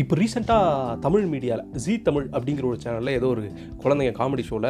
இப்போ ரீசெண்டாக தமிழ் மீடியாவில் ஜீ தமிழ் அப்படிங்கிற ஒரு சேனலில் ஏதோ ஒரு குழந்தைங்க காமெடி ஷோவில்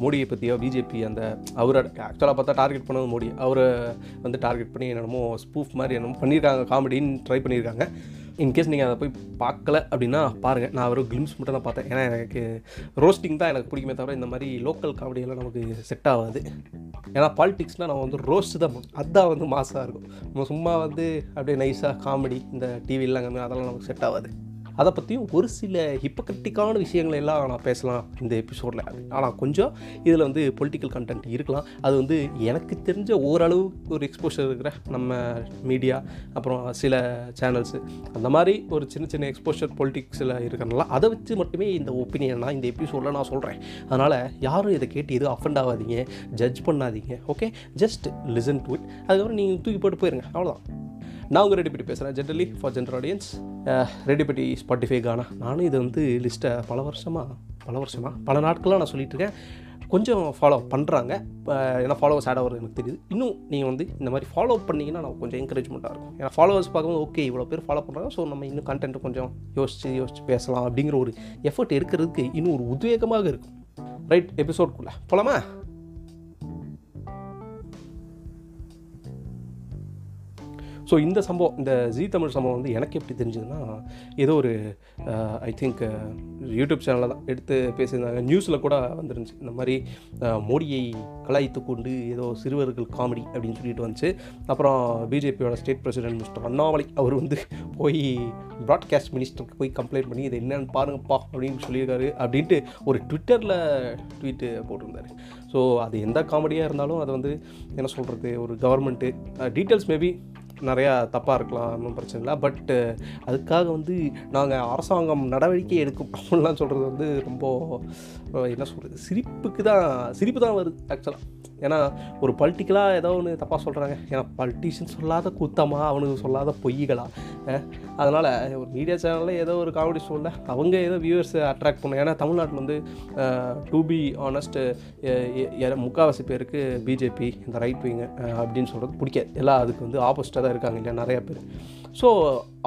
மோடியை பற்றியோ பிஜேபி அந்த அவரை ஆக்சுவலாக பார்த்தா டார்கெட் பண்ணது மோடி. அவரை வந்து டார்கெட் பண்ணி என்னென்னமோ ஸ்பூஃப் மாதிரி என்னமோ பண்ணியிருக்காங்க காமெடின்னு ட்ரை பண்ணியிருக்காங்க. இன்கேஸ் நீங்கள் அதை போய் பார்க்கல அப்படின்னா பாருங்கள் நான் ஒரு கிளிம்ஸ் மட்டும் தான் பார்த்தேன். ஏன்னா எனக்கு ரோஸ்டிங் தான் எனக்கு பிடிக்குமே தவிர இந்த மாதிரி லோக்கல் காமெடியெல்லாம் நமக்கு செட் ஆகாது. ஏன்னா பாலிடிக்ஸ்னால் நம்ம வந்து ரோஸ்ட் தான் அதுதான் வந்து மாசாக இருக்கும். நம்ம சும்மா வந்து அப்படியே நைஸாக காமெடி இந்த டிவிலாம் அதெல்லாம் நமக்கு செட் ஆகாது. அதை பற்றியும் ஒரு சில ஹிப்போக்ரிட்டிக்கான விஷயங்களை எல்லாம் நான் பேசலாம் இந்த எபிசோடில் ஆனால் கொஞ்சம் இதில் வந்து பொலிட்டிக்கல் கண்டென்ட் இருக்கலாம். அது வந்து எனக்கு தெரிஞ்ச ஓரளவு ஒரு எக்ஸ்போஷர் இருக்கிற நம்ம மீடியா அப்புறம் சில சேனல்ஸு அந்த மாதிரி ஒரு சின்ன சின்ன எக்ஸ்போஷர் பொலிட்டிக்ஸில் இருக்கிறனால அதை வச்சு மட்டுமே இந்த ஒப்பீனியனாக இந்த எபிசோடில் நான் சொல்கிறேன் அதனால் யாரும் இதை கேட்டு எதுவும் அஃபெண்ட் ஆகாதீங்க ஜட்ஜ் பண்ணாதீங்க okay just listen to it அதுக்கப்புறம் நீங்கள் தூக்கி போட்டு போயிருங்க. அவ்வளோதான் நான் உங்கள் ரெடிபட்டி பேசுகிறேன் ஜென்ரலி ஃபார் ஜென்ரல் ஆடியன்ஸ் ரெடிபட்டி ஸ்பாட்டிஃபை கானா நானும் இது வந்து லிஸ்ட்டை பல வருஷமாக பல வருஷமாக பல நாட்களாக நான் சொல்லிகிட்டு இருக்கேன் கொஞ்சம் ஃபாலோ பண்ணுறாங்க ஏன்னா ஃபாலோவர்ஸ் ஆட் ஆகிறது எனக்கு தெரியுது. இன்னும் நீங்கள் வந்து இந்த மாதிரி ஃபாலோ பண்ணிங்கன்னா நான் கொஞ்சம் என்கரேஜ்மெண்ட்டாக இருக்கும். ஏன்னா ஃபாலோவர்ஸ் பார்க்கும்போது ஓகே இவ்வளோ பேர் ஃபாலோ பண்ணுறாங்க ஸோ நம்ம இன்னும் கண்டென்ட் கொஞ்சம் யோசித்து யோசித்து பேசலாம் அப்படிங்கிற ஒரு எஃபர்ட் இருக்கிறதுக்கு இன்னும் ஒரு உத்வேகமாக இருக்கும். ரைட் எபிசோட்குள்ளே போலாமா? ஸோ இந்த சம்பவம் இந்த ஜீ தமிழ் சம்பவம் வந்து எனக்கு எப்படி தெரிஞ்சதுன்னா ஏதோ ஒரு ஐ திங்க் யூடியூப் சேனலில் தான் எடுத்து பேசியிருந்தாங்க. நியூஸில் கூட வந்துருந்துச்சு. இந்த மாதிரி uh, மோடியை கலாய்த்து கொண்டு ஏதோ சிறுவர்கள் காமெடி அப்படின்னு சொல்லிட்டு வந்துச்சு. அப்புறம் பிஜேபியோட ஸ்டேட் பிரசிடென்ட் மிஸ்டர் அண்ணாமலை அவர் வந்து போய் ப்ராட்காஸ்ட் மினிஸ்டருக்கு போய் கம்ப்ளைண்ட் பண்ணி இது என்னென்னு பாருங்கப்பா அப்படின்னு சொல்லியிருக்காரு அப்படின்ட்டு ஒரு ட்விட்டரில் ட்வீட்டு போட்டிருந்தாரு. ஸோ அது எந்த காமெடியாக இருந்தாலும் அதை வந்து என்ன சொல்கிறது ஒரு கவர்மெண்ட்டு டீட்டெயில்ஸ் மேபி நிறையா தப்பாக இருக்கலாம் ஒன்றும் பிரச்சனை இல்லை. பட் அதுக்காக வந்து நாங்கள் அரசாங்கம் நடவடிக்கை எடுக்கும் அப்படின்லாம் சொல்கிறது வந்து ரொம்ப என்ன சொல்கிறது சிரிப்புக்கு தான் சிரிப்பு தான் வருது ஆக்சுவலாக ஏன்னா ஒரு பொலிட்டிக்கலாக ஏதோ ஒன்று தப்பாக சொல்கிறாங்க ஏன்னா பொலிட்டிஷியன் சொல்லாத கூத்தமாக அவனுக்கு சொல்லாத பொய்களா? அதனால் ஒரு மீடியா சேனலில் ஏதோ ஒரு காமெடி ஷோவில் அவங்க ஏதோ வியூவர்ஸை அட்ராக்ட் பண்ணும் ஏன்னா தமிழ்நாட்டில் வந்து டு பி ஆனஸ்ட்டு முக்கால்வாசி பேருக்கு பிஜேபி இந்த ரைட் விங்கு அப்படின்னு சொல்கிறது பிடிக்காது. எல்லாம் அதுக்கு வந்து ஆப்போசிட்டாக தான் இருக்காங்க இல்லையா நிறையா பேர். ஸோ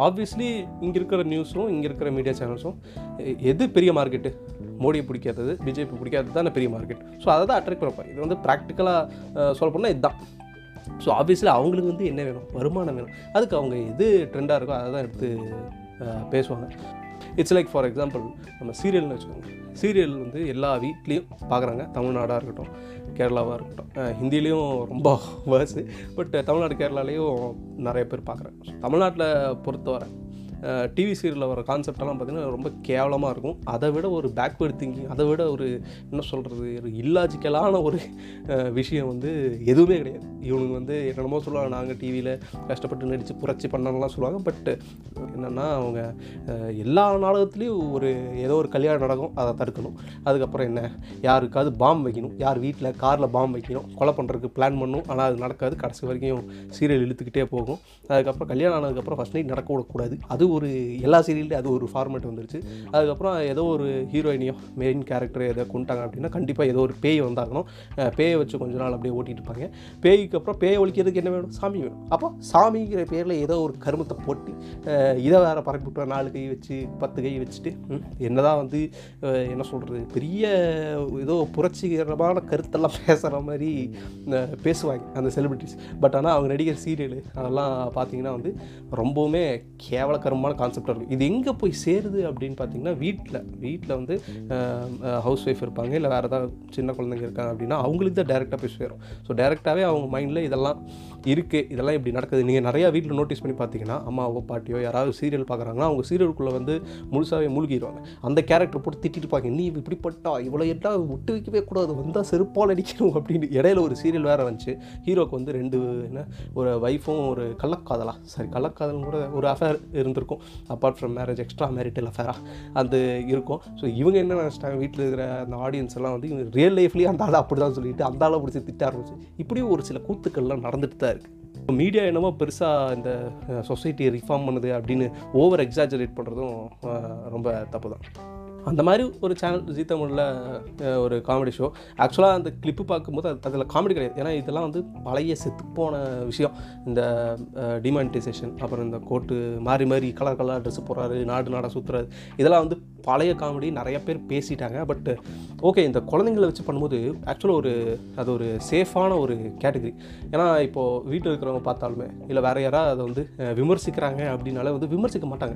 ஆப்வியஸ்லி இங்கே இருக்கிற நியூஸும் இங்கே இருக்கிற மீடியா சேனல்ஸும் எது பெரிய மார்க்கெட்டு மோடியை பிடிக்காதது பிஜேபி பிடிக்காதது தான் பெரிய மார்க்கெட் ஸோ அதை தான் அட்ராக்ட் பண்ணப்பாங்க இது வந்து ப்ராக்டிக்கலாக சொல்ல போனால் இதுதான். ஸோ ஆப்வியஸ்லி அவங்களுக்கு வந்து என்ன வேணும்? வருமானம் வேணும். அதுக்கு அவங்க எது ட்ரெண்டாக இருக்கோ அதை தான் எடுத்து பேசுவாங்க. இட்ஸ் லைக் ஃபார் எக்ஸாம்பிள் நம்ம சீரியல்னு வச்சுக்கோங்க. சீரியல் வந்து எல்லா வீட்லேயும் பார்க்குறாங்க தமிழ்நாடாக இருக்கட்டும் கேரளாவாக இருக்கட்டும். ஹிந்திலேயும் ஹிந்திலையும் ரொம்ப வேர்ஸு பட் தமிழ்நாடு கேரளாலேயும் நிறைய பேர் பார்க்குறாங்க தமிழ்நாட்டில் பொறுத்தவரை டிவி சீரியலில் வர கான்செப்டெல்லாம் பார்த்திங்கன்னா ரொம்ப கேவலமாக இருக்கும். அதை விட ஒரு பேக்வேர்ட் திங்கிங் அதை விட ஒரு என்ன சொல்கிறது ஒரு இல்லாஜிக்கலான ஒரு விஷயம் வந்து எதுவுமே கிடையாது. இவனுங்க வந்து என்னென்னமோ சொல்லுவாங்க நாங்கள் டிவியில் கஷ்டப்பட்டு நடித்து புரட்சி பண்ணலாம் சொல்லுவாங்க. பட் என்னென்னா அவங்க எல்லா நாடகத்துலேயும் ஒரு ஏதோ ஒரு கல்யாணம் நடக்கும் அதை தடுக்கணும். அதுக்கப்புறம் என்ன? யாருக்காவது பாம் வைக்கணும். யார் வீட்டில் காரில் பாம் வைக்கணும். கொலை பண்ணுறதுக்கு பிளான் பண்ணணும் ஆனால் அது நடக்காது. கடைசி வரைக்கும் சீரியல் இழுத்துக்கிட்டே போகும். அதுக்கப்புறம் கல்யாணம் ஆனதுக்கப்புறம் ஃபஸ்ட் நைட் நடக்க விடக்கூடாது அது ஒரு எல்லா சீரியல்லையும் அது ஒரு ஃபார்மேட் வந்துருச்சு. அதுக்கப்புறம் ஏதோ ஒரு ஹீரோயினியோ மெயின் கேரக்டர் எதை கொண்டாங்க அப்படின்னா கண்டிப்பாக ஏதோ ஒரு பேய் வந்தாகணும். பேயை வச்சு கொஞ்ச நாள் அப்படியே ஓட்டிட்டு இருப்பாங்க. பேய்க்கு அப்புறம் பேயை ஒழிக்கிறதுக்கு என்ன வேணும்? சாமி வேணும். அப்போ சாமிங்கிற பேரில் ஏதோ ஒரு கருமத்தை போட்டு இதை வேறு பரப்பி விட்டு நாலு கை வச்சு பத்து கை வச்சுட்டு என்ன என்னதான் வந்து என்ன சொல்கிறது பெரிய ஏதோ புரட்சிகரமான கருத்தெல்லாம் பேசுகிற மாதிரி பேசுவாங்க அந்த செலிபிரிட்டிஸ் பட் ஆனால் அவங்க நடிக்கிற சீரியலு அதெல்லாம் பார்த்தீங்கன்னா வந்து ரொம்பவுமே கேவலகரமான கான்செப்டாக இருக்கும். இது எங்கே போய் சேருது அப்படின்னு பார்த்தீங்கன்னா வீட்டில் வீட்டில் வந்து ஹவுஸ் ஒய்ஃப் இருப்பாங்க. இல்லை வேறு ஏதாவது சின்ன குழந்தைங்க இருக்காங்க அப்படின்னா அவங்களுக்கு தான் டேரெக்டாக போய் சேரும். ஸோ டேரெக்டாகவே அவங்க மைண்டில் இதெல்லாம் இருக்குது இதெல்லாம் இப்படி நடக்குது. நீங்கள் நிறையா வீட்டில் நோட்டீஸ் பண்ணி பார்த்தீங்கன்னா அம்மாவோ பாட்டியோ யாராவது சீரியல் பார்க்குறாங்கன்னா அவங்க சீரியலுக்குள்ளே வந்து முழுசாகவே மூழ்கிடுவாங்க அந்த கேரக்டர் போட்டு திட்டிட்டு நீ இப்படிப்பட்டா? இவ்வளோ எட்டா விட்டு வைக்கவே கூடாது. வந்தால் செருப்பால் அடிக்கணும். அப்படின்னு. இடையில ஒரு சீரியல் வேறு வந்துச்சு. ஹீரோக்கு வந்து ரெண்டு என்ன ஒரு ஒய்ஃபும் ஒரு கள்ளக்காதலா. சாரி கள்ளக்காதலும் கூட ஒரு அஃபேர் இருந்திருக்கும். இருக்கும். Apart from marriage extra marital அஃபேராக அது இருக்கும். ஸோ இவங்க என்ன நினச்சிட்டாங்க? வீட்டில் இருக்கிற அந்த ஆடியன்ஸ் எல்லாம் வந்து இவங்க ரியல் லைஃப்லேயே அந்த ஆளை அப்படி தான் சொல்லிட்டு அந்த ஆளை பிடிச்சி திட்ட ஆரம்பிச்சு. இப்படியும் ஒரு சில கூத்துக்கள்லாம் நடந்துட்டு தான் இருக்குது இப்போ மீடியா என்னமோ பெருசாக இந்த சொசைட்டியை ரிஃபார்ம் பண்ணுது அப்படின்னு ஓவர் எக்ஸாஜரேட் பண்ணுறதும் ரொம்ப தப்பு தான் அந்த மாதிரி ஒரு சேனல் ஜீ தமிழில் ஒரு காமெடி ஷோ ஆக்சுவலாக அந்த கிளிப்பு பார்க்கும்போது அது அதில் காமெடி கிடையாது. ஏன்னா இதெல்லாம் வந்து பழைய செத்துப்போன விஷயம். இந்த டிமானிட்டைசேஷன் அப்புறம் இந்த கோட்டு மாறி மாறி கலர் கலர் ட்ரெஸ் போடுறாரு நாடு நாடாக சுற்றுறாரு இதெல்லாம் வந்து பழைய காமெடி நிறைய பேர் பேசிட்டாங்க. பட் ஓகே இந்த குழந்தைங்களை வச்சு பண்ணும்போது ஆக்சுவலாக ஒரு அது ஒரு சேஃபான ஒரு கேட்டகரி ஏன்னா இப்போது வீட்டில் இருக்கிறவங்க பார்த்தாலுமே இல்லை வேறு யாராவது அதை வந்து விமர்சிக்கிறாங்க அப்படின்னாலே வந்து விமர்சிக்க மாட்டாங்க.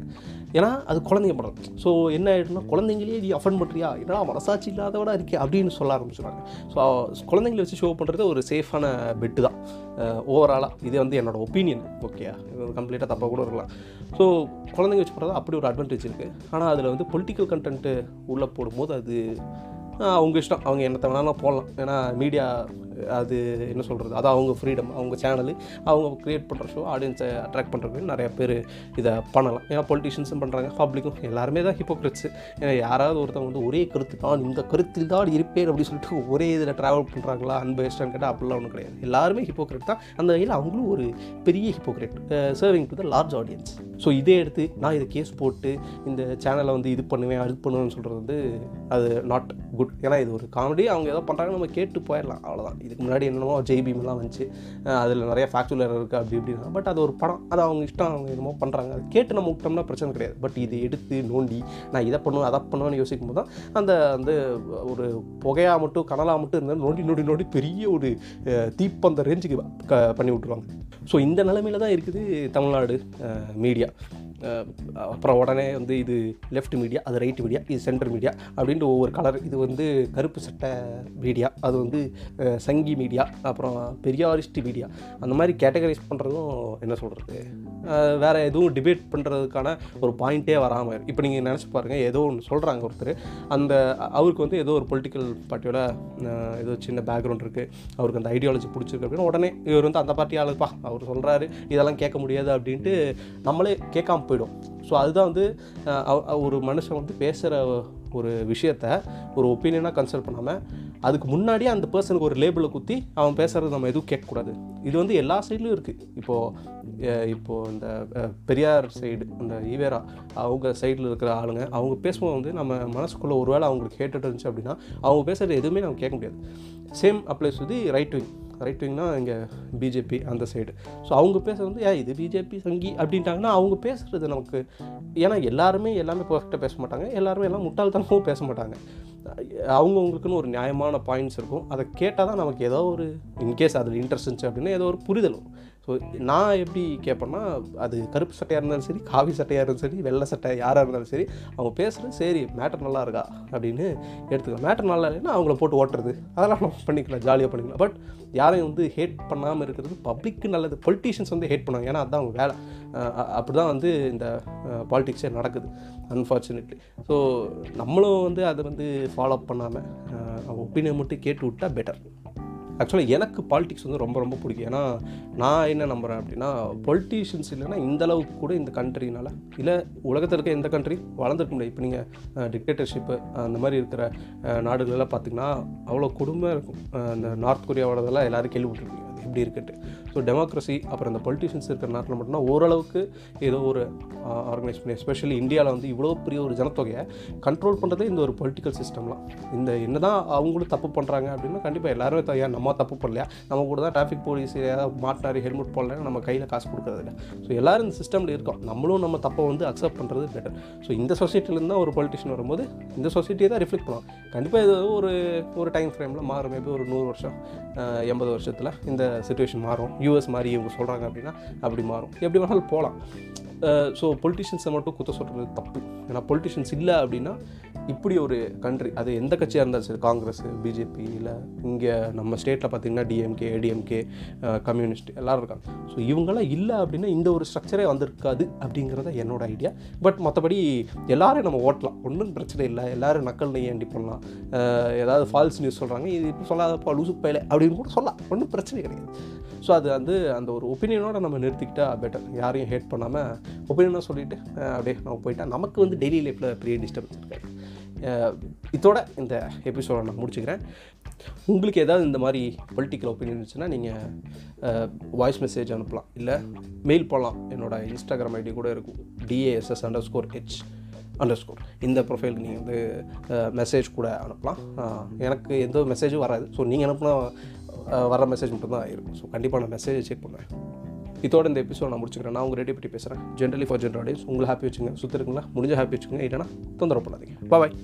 ஏன்னா அது குழந்தைங்க படம். ஸோ என்ன ஆகிடும்னா குழந்தைங்க குழந்தைங்களே நீ அஃபன் பண்ணுறியா என்னடா மனசாட்சி இல்லாதவடா இருக்கே அப்படின்னு சொல்ல ஆரம்பிச்சுறாங்க ஸோ குழந்தைங்களை வச்சு ஷோ பண்ணுறது ஒரு சேஃபான பெட்டு தான். ஓவராலாக இது வந்து என்னோடய ஒப்பீனியன் ஓகே இது கம்ப்ளீட்டாக தப்பாக கூட இருக்கலாம். ஸோ குழந்தைங்க வச்சு பண்ணுறது அப்படி ஒரு அட்வான்டேஜ் இருக்குது ஆனால் அதில் வந்து பொலிட்டிக்கல் கண்டென்ட்டு உள்ளே போடும்போது அது அவங்க இஷ்டம். அவங்க என்னத்தை வேணாலும் போடலாம். ஏன்னா மீடியா அது என்ன சொல்கிறது அது அவங்க ஃப்ரீடம் அவங்க சேனலு அவங்க க்ரியேட் பண்ணுற ஷோ ஆடியன்ஸை அட்ராக்ட் பண்ணுறதுக்கு நிறையா பேர் இதை பண்ணலாம். ஏன்னா பொலிட்டிஷியன்ஸும் பண்ணுறாங்க பப்ளிக்கும் எல்லாருமே தான் ஹிப்போக்ரிட்ஸ் ஏன்னா யாராவது ஒருத்தவங்க வந்து ஒரே கருத்து தான் இந்த கருத்தில் தான் இருப்பேன் அப்படின்னு சொல்லிட்டு ஒரே இதில் ட்ராவல் பண்ணுறாங்களா அன்பேஸ்டான்னு கேட்டால் அப்படிலாம் ஒன்றும் கிடையாது. எல்லாருமே ஹிப்போக்ரேட் தான். அந்த வகையில் அவங்களும் ஒரு பெரிய hypocrite serving to the large audience so இதே எடுத்து நான் இதை கேஸ் போட்டு இந்த சேனலை வந்து இது பண்ணுவேன் அது பண்ணுவேன்னு சொல்கிறது வந்து அது நாட் குட் ஏன்னா இது ஒரு காமெடி அவங்க ஏதோ பண்ணுறாங்க நம்ம கேட்டு போயிடலாம். அவ்வளோதான் இதுக்கு முன்னாடி என்னமோ ஜெய்பீம்லாம் வந்துச்சு. அதில் நிறைய ஃபேக்சுவல் எரர் இருக்குது அப்படி இப்படின்னா. பட் அது ஒரு படம். அது அவங்க இஷ்டம் அவங்க என்னமோ பண்ணுறாங்க அது கேட்டு நம்ம விட்டோம்னா பிரச்சனை கிடையாது. பட் இது எடுத்து நோண்டி நான் இதை பண்ணுவேன் அதை பண்ணுவேன்னு யோசிக்கும் போது தான் அந்த வந்து ஒரு புகையாக மட்டும் கனலாக மட்டும் இருந்தால் நோண்டி நோண்டி நோண்டி பெரிய ஒரு தீப்பந்த ரேஞ்சுக்கு பண்ணி விட்ருவாங்க ஸோ இந்த நிலமையில தான் இருக்குது தமிழ்நாடு மீடியா அப்புறம் உடனே வந்து இது லெஃப்ட் மீடியா அது ரைட் மீடியா இது சென்டர் மீடியா அப்படின்ட்டு ஒவ்வொரு கலர் இது வந்து கருப்பு சட்டை மீடியா அது வந்து சங்கி மீடியா அப்புறம் பெரியாரிஸ்ட் மீடியா அந்த மாதிரி கேட்டகரைஸ் பண்ணுறதும் என்ன சொல்கிறது வேறு எதுவும் டிபேட் பண்ணுறதுக்கான ஒரு பாயிண்ட்டே வராமல் இருக்கு இப்போ நீங்கள் நினச்சி பாருங்கள் ஏதோ ஒன்று சொல்கிறாங்க ஒருத்தர். அந்த அவருக்கு வந்து ஏதோ ஒரு பொலிட்டிக்கல் பார்ட்டியோட ஏதோ சின்ன பேக்ரவுண்ட் இருக்குது அவருக்கு அந்த ஐடியாலஜி பிடிச்சிருக்கு அப்படின்னு உடனே இவர் வந்து அந்த பார்ட்டி ஆளுப்பா அவர் சொல்கிறாரு இதெல்லாம் கேட்க முடியாது அப்படின்ட்டு நம்மளே கேட்காம போயிடும். ஸோ அதுதான் வந்து அவ- ஒரு மனுஷன் வந்து பேசுகிற ஒரு விஷயத்த ஒரு ஒப்பீனியனாக கன்சல்ட் பண்ணாமல் அதுக்கு முன்னாடியே அந்த பர்சனுக்கு ஒரு லேபிளை குத்தி அவன் பேசுகிறது நம்ம எதுவும் கேட்கக்கூடாது. இது வந்து எல்லா சைட்லையும் இருக்குது இப்போது இப்போது இந்த பெரியார் சைடு இந்த ஈவேரா அவங்க சைடில் இருக்கிற ஆளுங்க அவங்க பேசும்போது வந்து நம்ம மனசுக்குள்ளே ஒரு வேளை அவங்களுக்கு கேட்டுட்டு இருந்துச்சு அப்படின்னா அவங்க பேசுகிறது எதுவுமே நம்ம கேட்க முடியாது. சேம் அப்ளைஸ் வந்து ரைட் விங் ரைட் விங்னா இங்கே பிஜேபி அந்த சைடு ஸோ அவங்க பேசுறது வந்து ஏன் இது பிஜேபி சங்கி அப்படின்ட்டாங்கன்னா அவங்க பேசுகிறது நமக்கு ஏன்னா எல்லாருமே எல்லாமே பர்ஃபெக்டாக பேச மாட்டாங்க. எல்லாருமே எல்லாம் முட்டாள்தனமும் பேச மாட்டாங்க. அவங்கவுங்களுக்குன்னு ஒரு நியாயமான பாயிண்ட்ஸ் இருக்கும். அதை கேட்டால் தான் நமக்கு ஏதோ ஒரு இன்கேஸ் அதில் இன்ட்ரெஸ்ட் இருந்துச்சு அப்படின்னா ஏதோ ஒரு புரிதல் வரும். ஸோ நான் எப்படி கேட்பேன்னா அது கருப்பு சட்டையாக இருந்தாலும் சரி காவி சட்டையாக இருந்தாலும் சரி வெள்ளை சட்டை யாராக இருந்தாலும் சரி அவங்க பேசுகிறது சரி மேட்டர் நல்லா இருக்கா அப்படின்னு எடுத்துக்கலாம். மேட்டர் நல்லா இல்லைன்னா அவங்கள போட்டு ஓட்டுறது. அதெல்லாம் நம்ம பண்ணிக்கலாம் ஜாலியாக பண்ணிக்கலாம். பட் யாரையும் வந்து ஹேட் பண்ணாமல் இருக்கிறது பப்ளிக்கு நல்லது. பொலிட்டீஷியன்ஸ் வந்து ஹேட் பண்ணுவாங்க. ஏன்னா அதுதான் அவங்க வேலை. அப்படி தான் வந்து இந்த பாலிட்டிக்ஸே நடக்குது அன்ஃபார்ச்சுனேட்லி ஸோ நம்மளும் வந்து அதை வந்து ஃபாலோ பண்ணாமல் ஒப்பீனியன் மட்டும் கேட்டு விட்டால் பெட்டர் ஆக்சுவலாக எனக்கு பாலிடிக்ஸ் வந்து ரொம்ப ரொம்ப பிடிக்கும். ஏன்னா நான் என்ன நம்புகிறேன் அப்படின்னா பொலிட்டீஷியன்ஸ் இல்லைன்னா இந்தளவுக்கு கூட இந்த கண்ட்ரினால் இல்லை உலகத்தில் இருக்க எந்த கண்ட்ரி வளர்ந்துருக்க முடியாது. இப்போ நீங்கள் டிக்டேட்டர்ஷிப்பு அந்த மாதிரி இருக்கிற நாடுகளெல்லாம் பார்த்திங்கன்னா அவ்வளோ கொடுமை இருக்கும். இந்த நார்த் கொரியாவோடதெல்லாம் எல்லோரும் கேள்விப்பட்டிருக்கீங்க இப்படி எப்படி இருக்குன்ட்டு. ஸோ டெமோக்ரஸி அப்புறம் இந்த பொலிட்டீஷியன்ஸ் இருக்கிற நாட்டில் மட்டும்னா ஓரளவுக்கு ஏதோ ஒரு ஆர்கனைஸ் பண்ணி எஸ்பெஷலி இந்தியாவில் வந்து இவ்வளோ பெரிய ஒரு ஜனத்தொகையை கண்ட்ரோல் பண்ணுறதே இந்த ஒரு பொலிட்டிக்கல் சிஸ்டம்லாம் இந்த என்னதான் அவங்களும் தப்பு பண்ணுறாங்க அப்படின்னா கண்டிப்பாக எல்லாருமே தயார் நம்ம தப்பு பண்ணலையா? நம்ம கூட தான் டிராஃபிக் போலீஸ் ஏதாவது மாட்டினார் ஹெல்மெட் போடல நம்ம கையில் காசு கொடுக்குறதில்ல ஸோ எல்லோரும் இந்த சிஸ்டமில் இருக்கோம். நம்மளும் நம்ம தப்பை வந்து அக்செப்ட் பண்ணுறது பெட்டர் ஸோ இந்த சொசைட்டிலேருந்து தான் ஒரு பொலிட்டிஷியன் வரும்போது இந்த சொசைட்டியை தான் ரிஃப்ளெக்ட் பண்ணுவோம் கண்டிப்பாக இது ஒரு ஒரு டைம் ஃப்ரேமில் மாறும். மேபி ஒரு நூறு வருஷம் எண்பது வருஷத்தில் இந்த சுச்சுவேஷன் மாறும். யூஎஸ் மாதிரி இவங்க சொல்கிறாங்க அப்படின்னா அப்படி மாறும். எப்படி வேணாலும் போகலாம் ஸோ பொலிட்டிஷியன்ஸை மட்டும் குத்த சொல்கிறது தப்பு. ஏன்னா பொலிட்டிஷியன்ஸ் இல்லை அப்படின்னா இப்படி ஒரு கண்ட்ரி அது எந்த கட்சியாக இருந்தாலும் சரி காங்கிரஸ் பிஜேபி இல்லை இங்கே நம்ம ஸ்டேட்டில் பார்த்தீங்கன்னா டிஎம்கே ஏடிஎம்கே கம்யூனிஸ்ட் எல்லோரும் இருக்காங்க. ஸோ இவங்கெல்லாம் இல்லை அப்படின்னா இந்த ஒரு ஸ்ட்ரக்சரே வந்திருக்காது அப்படிங்கிறத என்னோட ஐடியா பட் மற்றபடி எல்லோரையும் நம்ம ஓட்டலாம். ஒன்றும் பிரச்சனை இல்லை. எல்லோரும் நக்கல் ஏண்டி பண்ணலாம் ஏதாவது ஃபால்ஸ் நியூஸ் சொல்கிறாங்க இது இப்போ சொல்லாதப்பா லூசு பயில அப்படின்னு கூட சொல்லலாம். ஒன்றும் பிரச்சனை கிடையாது. ஸோ அது வந்து அந்த ஒரு ஒப்பீனியனோட நம்ம நிறுத்திக்கிட்டால் பெட்டர் யாரையும் ஹேட் பண்ணாமல் ஒப்பீனியனாக சொல்லிவிட்டு அப்படியே நம்ம போயிட்டால் நமக்கு வந்து டெய்லி லைஃப்பில் பெரிய டிஸ்டர்பன்ஸ் இருக்காது இதோட இந்த எபிசோடை நான் முடிச்சுக்கிறேன். உங்களுக்கு ஏதாவது இந்த மாதிரி பொலிட்டிக்கல் ஒப்பீனியன் இருந்துச்சுன்னா நீங்கள் வாய்ஸ் மெசேஜ் அனுப்பலாம். இல்லை மெயில் போகலாம் என்னோடய இன்ஸ்டாகிராம் ஐடி கூட இருக்கும். TASS underscore H underscore இந்த ப்ரொஃபைலுக்கு நீங்கள் வந்து மெசேஜ் கூட அனுப்பலாம். எனக்கு எந்த மெசேஜும் வராது. ஸோ நீங்கள் அனுப்புனா வர மெசேஜ் மட்டும் தான் இருக்கும் ஸோ கண்டிப்பாக நான் மெசேஜை செக் பண்ணுவேன். இதோட இந்த எபிசோட் நான் முடிச்சுக்கிறேன். நான் உங்கள் ரெடி பற்றி பேசுகிறேன் ஜென்ரலி ஃபார் ஜென்ரல் ஆடியன்ஸ் உங்களை ஹாப்பி வச்சுங்க. சுற்றி இருக்குங்களா முடிஞ்ச ஹாப்பி வச்சுக்கோங்க. இல்லைனா தொந்தரவு பண்ணாதீங்க. பாய்